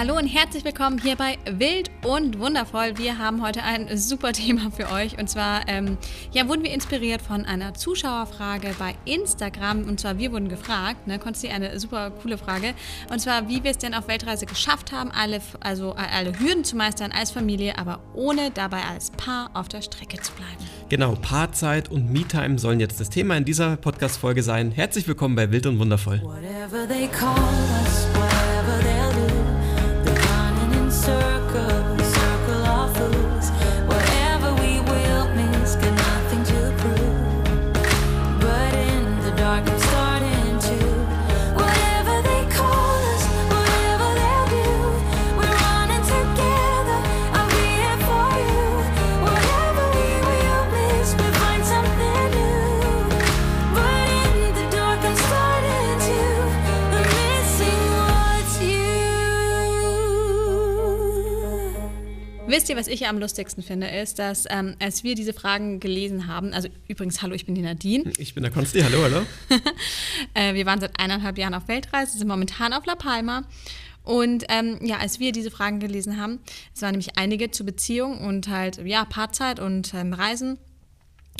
Hallo und herzlich willkommen hier bei Wild und Wundervoll. Wir haben heute ein super Thema für euch. Und zwar ähm, ja, wurden wir inspiriert von einer Zuschauerfrage bei Instagram. Und zwar, wir wurden gefragt, ne, Konsti, eine super coole Frage. Und zwar, wie wir es denn auf Weltreise geschafft haben, alle, also äh, alle Hürden zu meistern als Familie, aber ohne dabei als Paar auf der Strecke zu bleiben. Genau, Paarzeit und Me-Time sollen jetzt das Thema in dieser Podcast-Folge sein. Herzlich willkommen bei Wild und Wundervoll. Whatever they call us, was ich am lustigsten finde, ist, dass ähm, als wir diese Fragen gelesen haben, also übrigens, hallo, ich bin die Nadine. Ich bin der Konsti, hallo, hallo. äh, wir waren seit eineinhalb Jahren auf Weltreise, sind momentan auf La Palma. Und ähm, ja, als wir diese Fragen gelesen haben, es waren nämlich einige zur Beziehung und halt, ja, Paarzeit und ähm, Reisen.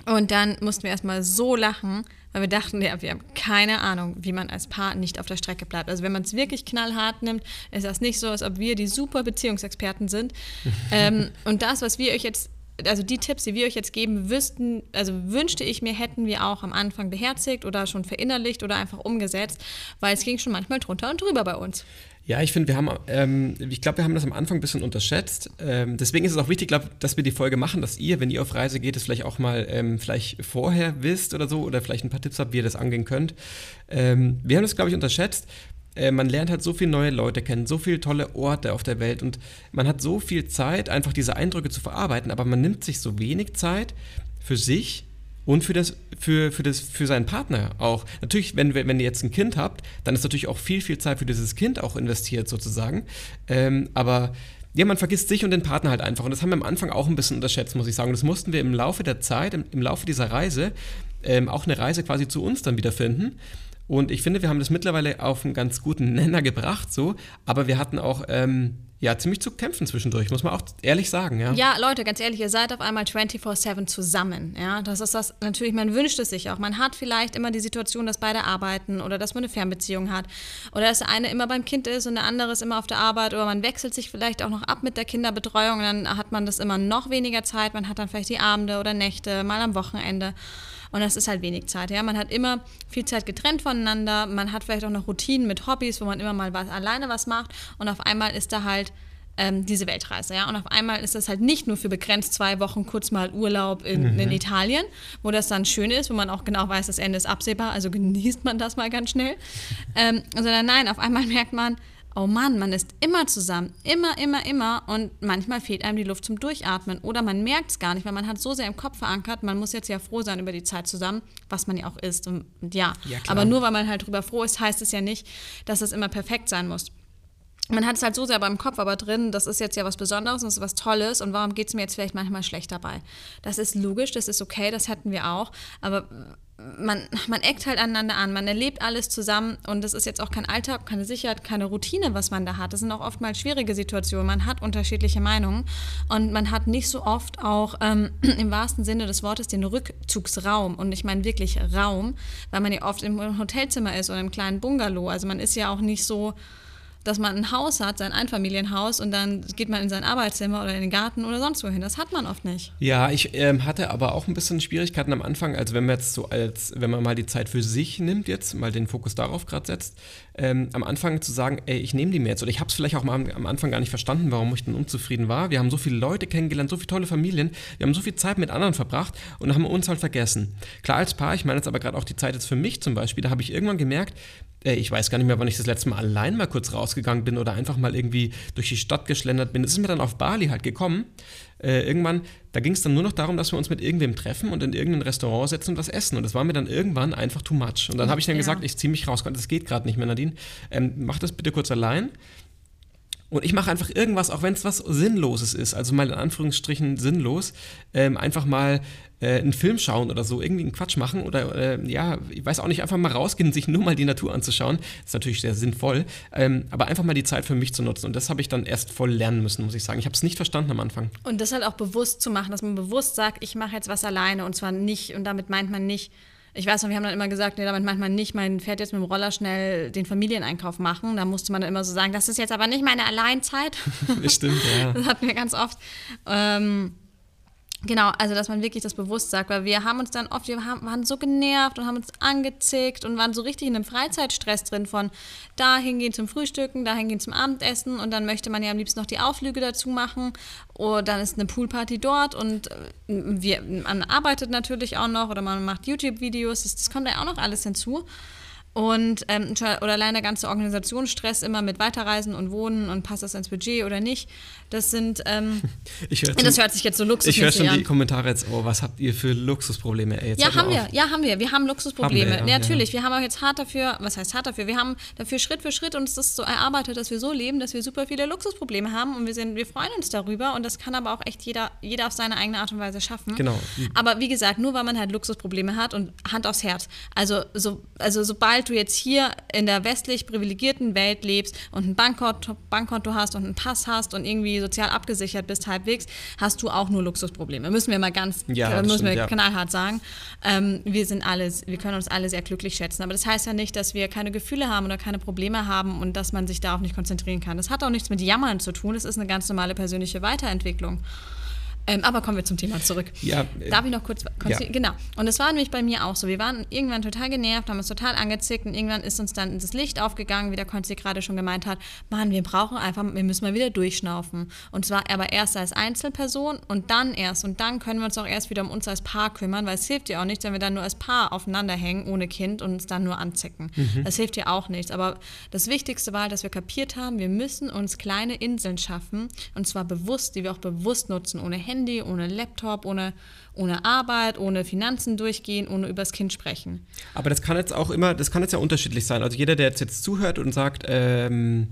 Und dann mussten wir erstmal so lachen, weil wir dachten, ja, wir haben keine Ahnung, wie man als Paar nicht auf der Strecke bleibt. Also wenn man es wirklich knallhart nimmt, ist das nicht so, als ob wir die super Beziehungsexperten sind. ähm, und das, was wir euch jetzt also die Tipps, die wir euch jetzt geben, wüssten, also wünschte ich mir, hätten wir auch am Anfang beherzigt oder schon verinnerlicht oder einfach umgesetzt, weil es ging schon manchmal drunter und drüber bei uns. Ja, ich finde, wir haben, ähm, ich glaube, wir haben das am Anfang ein bisschen unterschätzt. Ähm, deswegen ist es auch wichtig, glaub, dass wir die Folge machen, dass ihr, wenn ihr auf Reise geht, es vielleicht auch mal ähm, vielleicht vorher wisst oder so oder vielleicht ein paar Tipps habt, wie ihr das angehen könnt. Ähm, wir haben das, glaube ich, unterschätzt. Äh, man lernt halt so viele neue Leute kennen, so viele tolle Orte auf der Welt und man hat so viel Zeit, einfach diese Eindrücke zu verarbeiten, aber man nimmt sich so wenig Zeit für sich und für, das, für, für, das, für seinen Partner auch. Natürlich, wenn, wenn ihr jetzt ein Kind habt, dann ist natürlich auch viel, viel Zeit für dieses Kind auch investiert sozusagen. Ähm, aber ja, man vergisst sich und den Partner halt einfach. Und das haben wir am Anfang auch ein bisschen unterschätzt, muss ich sagen. Und das mussten wir im Laufe der Zeit, im, im Laufe dieser Reise, ähm, auch eine Reise quasi zu uns dann wiederfinden. Und ich finde, wir haben das mittlerweile auf einen ganz guten Nenner gebracht, so. Aber wir hatten auch ähm, ja, ziemlich zu kämpfen zwischendurch, muss man auch ehrlich sagen, ja. Ja, Leute, ganz ehrlich, ihr seid auf einmal 24-7 zusammen, ja. Das ist das, natürlich, man wünscht es sich auch. Man hat vielleicht immer die Situation, dass beide arbeiten oder dass man eine Fernbeziehung hat oder dass der eine immer beim Kind ist und der andere ist immer auf der Arbeit oder man wechselt sich vielleicht auch noch ab mit der Kinderbetreuung und dann hat man das immer noch weniger Zeit. Man hat dann vielleicht die Abende oder Nächte, mal am Wochenende. Und das ist halt wenig Zeit. Ja? Man hat immer viel Zeit getrennt voneinander. Man hat vielleicht auch noch Routinen mit Hobbys, wo man immer mal was, alleine was macht. Und auf einmal ist da halt ähm, diese Weltreise. Ja? Und auf einmal ist das halt nicht nur für begrenzt zwei Wochen kurz mal Urlaub in, mhm. in, Italien, wo das dann schön ist, wo man auch genau weiß, das Ende ist absehbar, also genießt man das mal ganz schnell. Ähm, sondern nein, auf einmal merkt man, oh Mann, man ist immer zusammen, immer, immer, immer. Und manchmal fehlt einem die Luft zum Durchatmen. Oder man merkt es gar nicht, weil man hat so sehr im Kopf verankert, man muss jetzt ja froh sein über die Zeit zusammen, was man ja auch ist. Und, und ja, ja aber nur weil man halt drüber froh ist, heißt es ja nicht, dass es immer perfekt sein muss man hat es halt so sehr beim Kopf aber drin, das ist jetzt ja was Besonderes und das ist was Tolles. Und warum geht es mir jetzt vielleicht manchmal schlecht dabei? Das ist logisch, das ist okay, das hätten wir auch, aber man, man eckt halt aneinander an, man erlebt alles zusammen und das ist jetzt auch kein Alltag, keine Sicherheit, keine Routine, was man da hat. Das sind auch oftmals schwierige Situationen, man hat unterschiedliche Meinungen und man hat nicht so oft auch ähm, im wahrsten Sinne des Wortes den Rückzugsraum und ich meine wirklich Raum, weil man ja oft im Hotelzimmer ist oder im kleinen Bungalow, also man ist ja auch nicht so dass man ein Haus hat, sein Einfamilienhaus und dann geht man in sein Arbeitszimmer oder in den Garten oder sonst wohin. Das hat man oft nicht. Ja, ich ähm, hatte aber auch ein bisschen Schwierigkeiten am Anfang, also wenn man jetzt so als, wenn man mal die Zeit für sich nimmt jetzt, mal den Fokus darauf gerade setzt, ähm, am Anfang zu sagen, ey, ich nehme die mir jetzt. Oder ich habe es vielleicht auch mal am, am, Anfang gar nicht verstanden, warum ich denn unzufrieden war. Wir haben so viele Leute kennengelernt, so viele tolle Familien, wir haben so viel Zeit mit anderen verbracht und haben uns halt vergessen. Klar als Paar, ich meine jetzt aber gerade auch die Zeit jetzt für mich zum Beispiel, da habe ich irgendwann gemerkt, äh, ich weiß gar nicht mehr, wann ich das letzte Mal allein mal kurz rausgegangen bin oder einfach mal irgendwie durch die Stadt geschlendert bin. Das ist mir dann auf Bali halt gekommen. Äh, irgendwann, da ging es dann nur noch darum, dass wir uns mit irgendwem treffen und in irgendein Restaurant setzen und was essen. Und das war mir dann irgendwann einfach too much. Und dann habe ich dann ja. gesagt, ich ziehe mich raus. Das geht gerade nicht mehr, Nadine. Ähm, mach das bitte kurz allein. Und ich mache einfach irgendwas, auch wenn es was Sinnloses ist, also mal in Anführungsstrichen sinnlos, ähm, einfach mal äh, einen Film schauen oder so, irgendwie einen Quatsch machen oder äh, ja, ich weiß auch nicht, einfach mal rausgehen, sich nur mal die Natur anzuschauen. Ist natürlich sehr sinnvoll, ähm, aber einfach mal die Zeit für mich zu nutzen. Und das habe ich dann erst voll lernen müssen, muss ich sagen. Ich habe es nicht verstanden am Anfang. Und das halt auch bewusst zu machen, dass man bewusst sagt, ich mache jetzt was alleine und zwar nicht, und damit meint man nicht, ich weiß noch, wir haben dann immer gesagt, nee, damit meint man nicht, mein fährt jetzt mit dem Roller schnell den Familieneinkauf machen. Da musste man dann immer so sagen, das ist jetzt aber nicht meine Alleinzeit. Stimmt, ja. Das hatten wir ganz oft. Ähm, Genau, also dass man wirklich das bewusst sagt, weil wir haben uns dann oft, wir haben, waren so genervt und haben uns angezickt und waren so richtig in einem Freizeitstress drin von dahin gehen zum Frühstücken, dahin gehen zum Abendessen und dann möchte man ja am liebsten noch die Ausflüge dazu machen oder dann ist eine Poolparty dort und äh, wir, man arbeitet natürlich auch noch oder man macht YouTube-Videos, das, das kommt ja auch noch alles hinzu. Und ähm, oder allein der ganze Organisationsstress immer mit Weiterreisen und Wohnen und passt das ins Budget oder nicht. Das sind, ähm, hör das hört sich jetzt so luxusmäßig an. Ich höre schon an. die Kommentare jetzt, oh, was habt ihr für Luxusprobleme? Ey, ja, haben wir, ja, haben wir. Wir haben Luxusprobleme. Haben wir, ja, natürlich, ja. wir haben auch jetzt hart dafür, was heißt hart dafür? Wir haben dafür Schritt für Schritt uns das so erarbeitet, dass wir so leben, dass wir super viele Luxusprobleme haben und wir, sind, wir freuen uns darüber und das kann aber auch echt jeder, jeder auf seine eigene Art und Weise schaffen. Genau. Aber wie gesagt, nur weil man halt Luxusprobleme hat und Hand aufs Herz. Also, so, also sobald du jetzt hier in der westlich privilegierten Welt lebst und ein Bankkonto, Bankkonto hast und einen Pass hast und irgendwie sozial abgesichert bist halbwegs, hast du auch nur Luxusprobleme. Müssen wir mal ganz, ja, müssen stimmt, wir knallhart sagen. Ähm, wir sind alle, wir können uns alle sehr glücklich schätzen. Aber das heißt ja nicht, dass wir keine Gefühle haben oder keine Probleme haben und dass man sich darauf nicht konzentrieren kann. Das hat auch nichts mit Jammern zu tun. Das ist eine ganz normale persönliche Weiterentwicklung. Ähm, aber kommen wir zum Thema zurück. Ja, äh, Darf ich noch kurz? ja. Genau. Und das war nämlich bei mir auch so. Wir waren irgendwann total genervt, haben uns total angezickt und irgendwann ist uns dann das Licht aufgegangen, wie der Konzi gerade schon gemeint hat. Mann, wir brauchen einfach, wir müssen mal wieder durchschnaufen. Und zwar aber erst als Einzelperson und dann erst. Und dann können wir uns auch erst wieder um uns als Paar kümmern, weil es hilft ja auch nichts, wenn wir dann nur als Paar aufeinander hängen, ohne Kind und uns dann nur anzicken. Mhm. Das hilft ja auch nichts. Aber das Wichtigste war, dass wir kapiert haben, wir müssen uns kleine Inseln schaffen und zwar bewusst, die wir auch bewusst nutzen, ohne Handy, ohne Laptop, ohne, ohne Arbeit, ohne Finanzen durchgehen, ohne übers Kind sprechen. Aber das kann jetzt auch immer, das kann jetzt ja unterschiedlich sein. Also jeder, der jetzt, jetzt zuhört und sagt, ähm,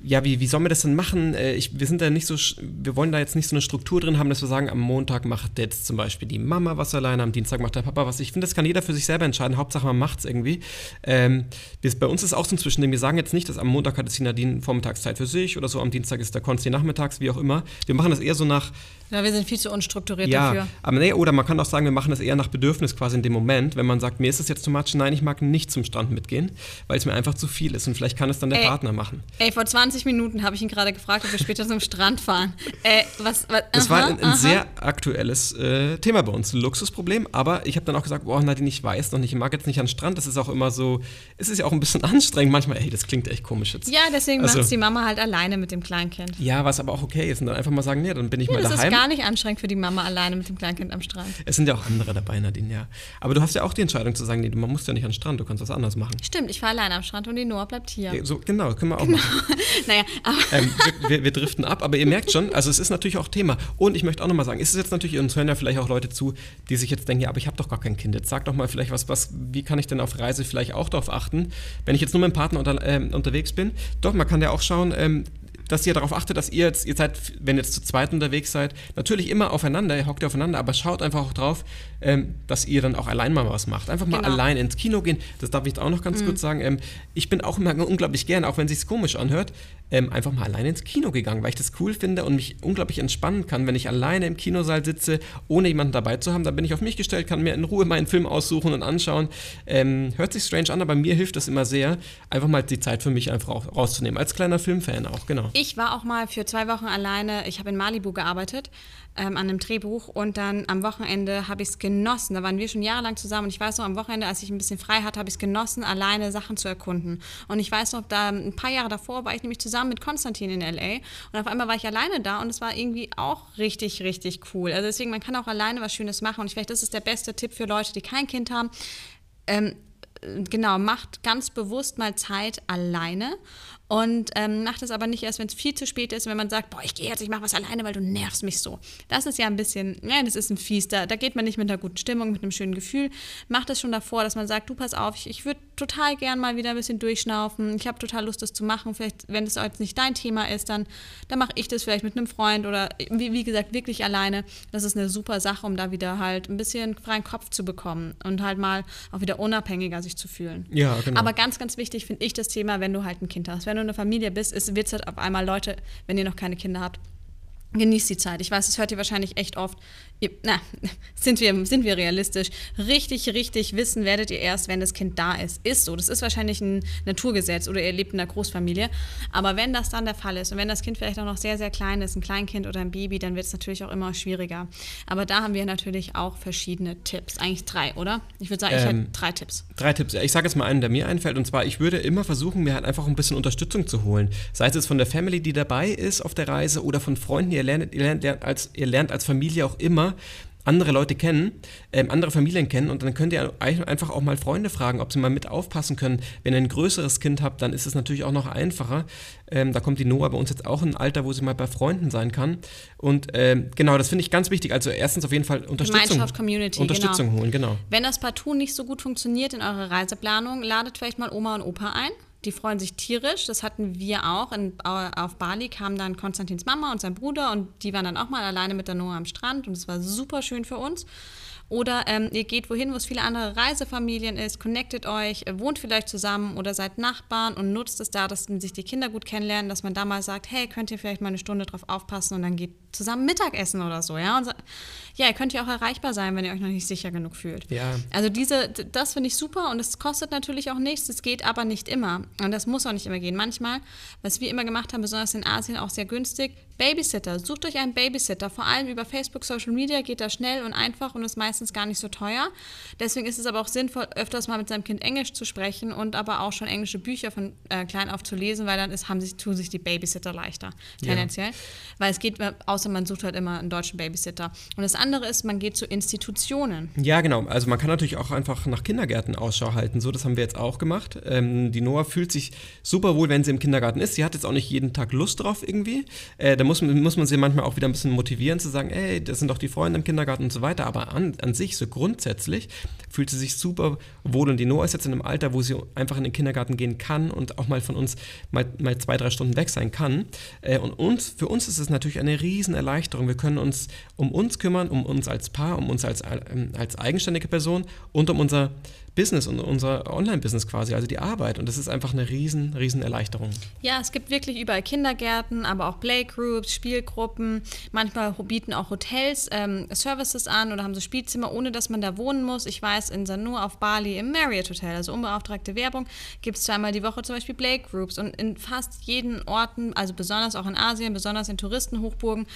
ja, wie, wie sollen wir das denn machen? Äh, Ich, wir sind da nicht so, wir wollen da jetzt nicht so eine Struktur drin haben, dass wir sagen, am Montag macht jetzt zum Beispiel die Mama was alleine, am Dienstag macht der Papa was. Ich finde, das kann jeder für sich selber entscheiden. Hauptsache, man macht es irgendwie. Ähm, wir, bei uns ist auch so ein Zwischending. Wir sagen jetzt nicht, dass am Montag hat es die Nadine Vormittagszeit für sich oder so, am Dienstag ist der Konsti nachmittags, wie auch immer. Wir machen das eher so nach, Ja, wir sind viel zu unstrukturiert ja, dafür. aber nee, oder man kann auch sagen, wir machen das eher nach Bedürfnis quasi in dem Moment, wenn man sagt, mir ist es jetzt zu much, nein, ich mag nicht zum Strand mitgehen, weil es mir einfach zu viel ist und vielleicht kann es dann der Ey. Partner machen. Ey, vor 20 Minuten habe ich ihn gerade gefragt, ob wir später zum Strand fahren. Äh, was, was, Das aha, war ein, ein sehr aktuelles äh, Thema bei uns, Luxusproblem, aber ich habe dann auch gesagt, boah, Nadine, ich weiß noch nicht, ich mag jetzt nicht an den Strand, das ist auch immer so, es ist ja auch ein bisschen anstrengend manchmal, ey, das klingt echt komisch jetzt. Ja, deswegen Also- macht die Mama halt alleine mit dem Kleinkind. Ja, was aber auch okay ist und dann einfach mal sagen, nee, dann bin ich Ja, mal das daheim. Gar nicht anstrengend für die Mama alleine mit dem Kleinkind am Strand. es sind ja auch andere dabei, Nadine, ja. Aber du hast ja auch die Entscheidung zu sagen, nee, man muss ja nicht an den Strand, du kannst was anderes machen. Stimmt, ich fahre alleine am Strand und die Noah bleibt hier. Ja, So, genau, können wir auch machen. Naja, aber ähm, wir, wir, wir driften ab, aber ihr merkt schon, also es ist natürlich auch Thema. Und ich möchte auch nochmal sagen, ist es jetzt natürlich, uns hören ja vielleicht auch Leute zu, die sich jetzt denken, ja, aber ich habe doch gar kein Kind. Jetzt sag doch mal vielleicht was, was, wie kann ich denn auf Reise vielleicht auch darauf achten, wenn ich jetzt nur mit dem Partner unter, ähm, unterwegs bin? Doch, man kann ja auch schauen, ähm, dass ihr darauf achtet, dass ihr jetzt, ihr seid, wenn ihr jetzt zu zweit unterwegs seid, natürlich immer aufeinander, ihr hockt aufeinander, aber schaut einfach auch drauf, ähm, dass ihr dann auch allein mal was macht. Einfach mal Genau. allein ins Kino gehen. Das darf ich auch noch ganz kurz sagen. Ähm, ich bin auch immer unglaublich gern, auch wenn es sich komisch anhört, ähm, einfach mal alleine ins Kino gegangen, weil ich das cool finde und mich unglaublich entspannen kann, wenn ich alleine im Kinosaal sitze, ohne jemanden dabei zu haben. Da bin ich auf mich gestellt, kann mir in Ruhe meinen Film aussuchen und anschauen. Ähm, hört sich strange an, aber mir hilft das immer sehr, einfach mal die Zeit für mich einfach auch rauszunehmen. Als kleiner Filmfan auch, genau. ich war auch mal für zwei Wochen alleine. Ich habe in Malibu gearbeitet ähm, an einem Drehbuch und dann am Wochenende habe ich es genossen. Da waren wir schon jahrelang zusammen und ich weiß noch, am Wochenende, als ich ein bisschen frei hatte, habe ich es genossen, alleine Sachen zu erkunden. Und ich weiß noch, da ein paar Jahre davor war ich nämlich zusammen mit Konstantin in LA und auf einmal war ich alleine da und es war irgendwie auch richtig, richtig cool. Also deswegen, man kann auch alleine was Schönes machen und ich vielleicht, das ist der beste Tipp für Leute, die kein Kind haben. Ähm, genau, macht ganz bewusst mal Zeit alleine und ähm, macht es aber nicht erst, wenn es viel zu spät ist, wenn man sagt, boah, ich gehe jetzt, ich mache was alleine, weil du nervst mich so. Das ist ja ein bisschen, ja, das ist ein fies, da, da geht man nicht mit einer guten Stimmung, mit einem schönen Gefühl. Macht es schon davor, dass man sagt, du pass auf, ich, ich würde total gern mal wieder ein bisschen durchschnaufen. Ich habe total Lust, das zu machen. Vielleicht, wenn das jetzt nicht dein Thema ist, dann, dann mache ich das vielleicht mit einem Freund oder wie, wie gesagt, wirklich alleine. Das ist eine super Sache, um da wieder halt ein bisschen freien Kopf zu bekommen und halt mal auch wieder unabhängiger sich zu fühlen. Ja, genau. Aber ganz, ganz wichtig finde ich das Thema, wenn du halt ein Kind hast. Wenn du eine Familie bist, wird es halt auf einmal Leute, wenn ihr noch keine Kinder habt, genießt die Zeit. Ich weiß, das hört ihr wahrscheinlich echt oft. Ihr, na, sind wir, sind wir realistisch? Richtig, richtig wissen werdet ihr erst, wenn das Kind da ist. Ist so. Das ist wahrscheinlich ein Naturgesetz oder ihr lebt in einer Großfamilie. Aber wenn das dann der Fall ist und wenn das Kind vielleicht auch noch sehr, sehr klein ist, ein Kleinkind oder ein Baby, dann wird es natürlich auch immer schwieriger. Aber da haben wir natürlich auch verschiedene Tipps. Eigentlich drei, oder? Ich würde sagen, ich ähm, hätte drei Tipps. Drei Tipps. Ich sage jetzt mal einen, der mir einfällt. Und zwar, ich würde immer versuchen, mir halt einfach ein bisschen Unterstützung zu holen. Sei es jetzt von der Family, die dabei ist auf der Reise oder von Freunden, die ihr lernt, ihr lernt, als, ihr lernt als Familie auch immer andere Leute kennen, ähm, andere Familien kennen und dann könnt ihr einfach auch mal Freunde fragen, ob sie mal mit aufpassen können. Wenn ihr ein größeres Kind habt, dann ist es natürlich auch noch einfacher. Ähm, da kommt die Noah bei uns jetzt auch in ein Alter, wo sie mal bei Freunden sein kann. Und ähm, genau, das finde ich ganz wichtig. Also erstens auf jeden Fall Unterstützung, Community, Unterstützung genau. holen, genau. Wenn das partout nicht so gut funktioniert in eurer Reiseplanung, ladet vielleicht mal Oma und Opa ein die freuen sich tierisch. Das hatten wir auch. In, auf Bali kam dann Konstantins Mama und sein Bruder und die waren dann auch mal alleine mit der Noah am Strand und es war super schön für uns. Oder ähm, ihr geht wohin, wo es viele andere Reisefamilien ist, connectet euch, wohnt vielleicht zusammen oder seid Nachbarn und nutzt es da, dass sich die Kinder gut kennenlernen, dass man da mal sagt, hey, könnt ihr vielleicht mal eine Stunde drauf aufpassen und dann geht zusammen Mittagessen oder so, ja. Und so, ja, ihr könnt ja auch erreichbar sein, wenn ihr euch noch nicht sicher genug fühlt. Ja. Also diese, das finde ich super und es kostet natürlich auch nichts, es geht aber nicht immer. Und das muss auch nicht immer gehen. Manchmal, was wir immer gemacht haben, besonders in Asien auch sehr günstig, Babysitter. Sucht euch einen Babysitter. Vor allem über Facebook, Social Media geht das schnell und einfach und ist meistens gar nicht so teuer. Deswegen ist es aber auch sinnvoll, öfters mal mit seinem Kind Englisch zu sprechen und aber auch schon englische Bücher von äh, klein auf zu lesen, weil dann ist, haben sich, tun sich die Babysitter leichter, tendenziell. Ja. Weil es geht, außer man sucht halt immer einen deutschen Babysitter. Und das andere ist, man geht zu Institutionen. Ja, genau. Also man kann natürlich auch einfach nach Kindergärten Ausschau halten. So, das haben wir jetzt auch gemacht. Ähm, die Noah fühlt sich super wohl, wenn sie im Kindergarten ist. Sie hat jetzt auch nicht jeden Tag Lust drauf irgendwie. Äh, da muss, muss man sie manchmal auch wieder ein bisschen motivieren, zu sagen, ey, das sind doch die Freunde im Kindergarten und so weiter. Aber an, an sich, so grundsätzlich, fühlt sie sich super wohl. Und die Noah ist jetzt in einem Alter, wo sie einfach in den Kindergarten gehen kann und auch mal von uns mal, mal zwei, drei Stunden weg sein kann. Äh, und uns, für uns ist es natürlich eine riesen Erleichterung. Wir können uns um uns kümmern, um uns als Paar, um uns als, ähm, als eigenständige Person und um unser Business und unser Online-Business quasi, also die Arbeit. Und das ist einfach eine riesen, riesen Erleichterung. Ja, es gibt wirklich überall Kindergärten, aber auch Playgroups, Spielgruppen. Manchmal bieten auch Hotels ähm, Services an oder haben so Spielzimmer, ohne dass man da wohnen muss. Ich weiß, in Sanur auf Bali im Marriott Hotel, also unbeauftragte Werbung, gibt es zweimal die Woche zum Beispiel Playgroups. Und in fast jeden Orten, also besonders auch in Asien, besonders in Touristenhochburgen,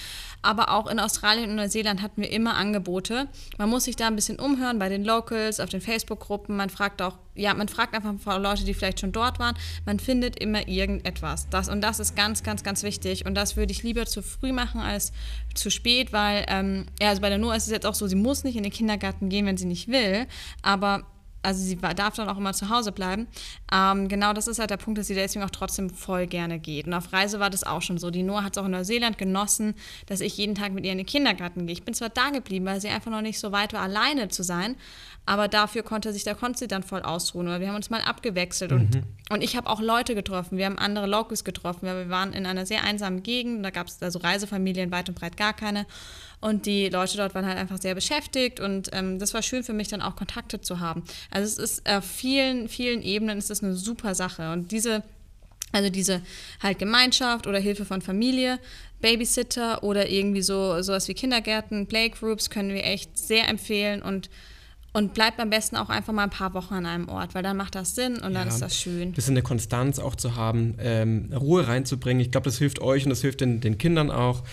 aber auch in Australien und Neuseeland hatten wir immer Angebote. Man muss sich da ein bisschen umhören bei den Locals, auf den Facebook-Gruppen man fragt auch, ja, man fragt einfach Leute, die vielleicht schon dort waren. Man findet immer irgendetwas. Das, und das ist ganz, ganz, ganz wichtig. Und das würde ich lieber zu früh machen als zu spät, weil, ähm, ja, also bei der Noah ist es jetzt auch so, sie muss nicht in den Kindergarten gehen, wenn sie nicht will. Aber also sie darf dann auch immer zu Hause bleiben. Ähm, genau das ist halt der Punkt, dass sie deswegen auch trotzdem voll gerne geht. Und auf Reise war das auch schon so. Die Noah hat es auch in Neuseeland genossen, dass ich jeden Tag mit ihr in den Kindergarten gehe. Ich bin zwar da geblieben, weil sie einfach noch nicht so weit war, alleine zu sein, aber dafür konnte sich der Konsti dann voll ausruhen. Oder wir haben uns mal abgewechselt mhm. und, und ich habe auch Leute getroffen. Wir haben andere Locals getroffen. Wir waren in einer sehr einsamen Gegend. Da gab es also Reisefamilien weit und breit gar keine. Und die Leute dort waren halt einfach sehr beschäftigt und ähm, das war schön für mich dann auch Kontakte zu haben. Also es ist auf vielen, vielen Ebenen ist das eine super Sache. Und diese also diese halt Gemeinschaft oder Hilfe von Familie, Babysitter oder irgendwie so sowas wie Kindergärten, Playgroups können wir echt sehr empfehlen und und bleibt am besten auch einfach mal ein paar Wochen an einem Ort, weil dann macht das Sinn und dann ist das schön. Das ist eine Konstanz auch zu haben, ähm, Ruhe reinzubringen. Ich glaube, das hilft euch und das hilft den, den Kindern auch.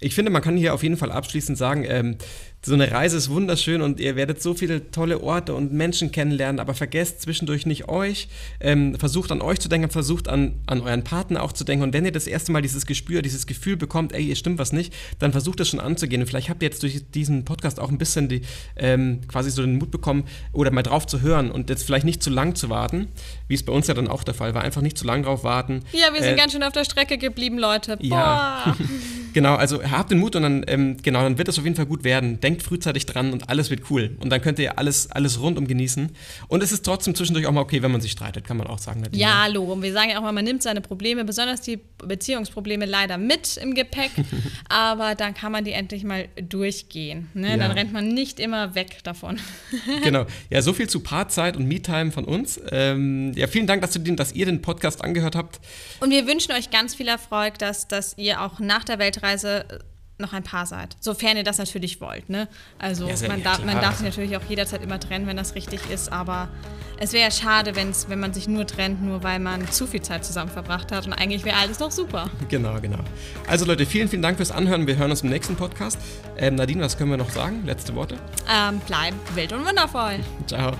Ich finde, man kann hier auf jeden Fall abschließend sagen, ähm, so eine Reise ist wunderschön und ihr werdet so viele tolle Orte und Menschen kennenlernen, aber vergesst zwischendurch nicht euch. Ähm, versucht an euch zu denken, versucht an, an euren Partner auch zu denken. Und wenn ihr das erste Mal dieses Gespür, dieses Gefühl bekommt, ey, ihr stimmt was nicht, dann versucht das schon anzugehen. Und vielleicht habt ihr jetzt durch diesen Podcast auch ein bisschen die, ähm, quasi so den Mut bekommen oder mal drauf zu hören und jetzt vielleicht nicht zu lang zu warten, wie es bei uns ja dann auch der Fall war. Einfach nicht zu lang drauf warten. Ja, wir sind äh, ganz schön auf der Strecke geblieben, Leute. Boah. Ja. Genau, also habt den Mut und dann, ähm, genau, dann wird es auf jeden Fall gut werden. Denkt frühzeitig dran und alles wird cool. Und dann könnt ihr alles, alles rundum genießen. Und es ist trotzdem zwischendurch auch mal okay, wenn man sich streitet, kann man auch sagen. Nadine. Ja, Logo. Wir sagen ja auch mal, man nimmt seine Probleme, besonders die Beziehungsprobleme, leider mit im Gepäck. aber dann kann man die endlich mal durchgehen. Ne? Ja. Dann rennt man nicht immer weg davon. genau. Ja, so viel zu Paarzeit und Me-Time von uns. Ähm, ja, vielen Dank, dass, du den, dass ihr den Podcast angehört habt. Und wir wünschen euch ganz viel Erfolg, dass, dass ihr auch nach der Weltreise noch ein Paar seid. Sofern ihr das natürlich wollt. Ne? Also ja, man, darf, man darf sich natürlich auch jederzeit immer trennen, wenn das richtig ist, aber es wäre ja schade, wenn's, wenn man sich nur trennt, nur weil man zu viel Zeit zusammen verbracht hat und eigentlich wäre alles doch super. Genau, genau. Also Leute, vielen, vielen Dank fürs Anhören. Wir hören uns im nächsten Podcast. Ähm, Nadine, was können wir noch sagen? Letzte Worte? Ähm, bleib wild und wundervoll. Ciao.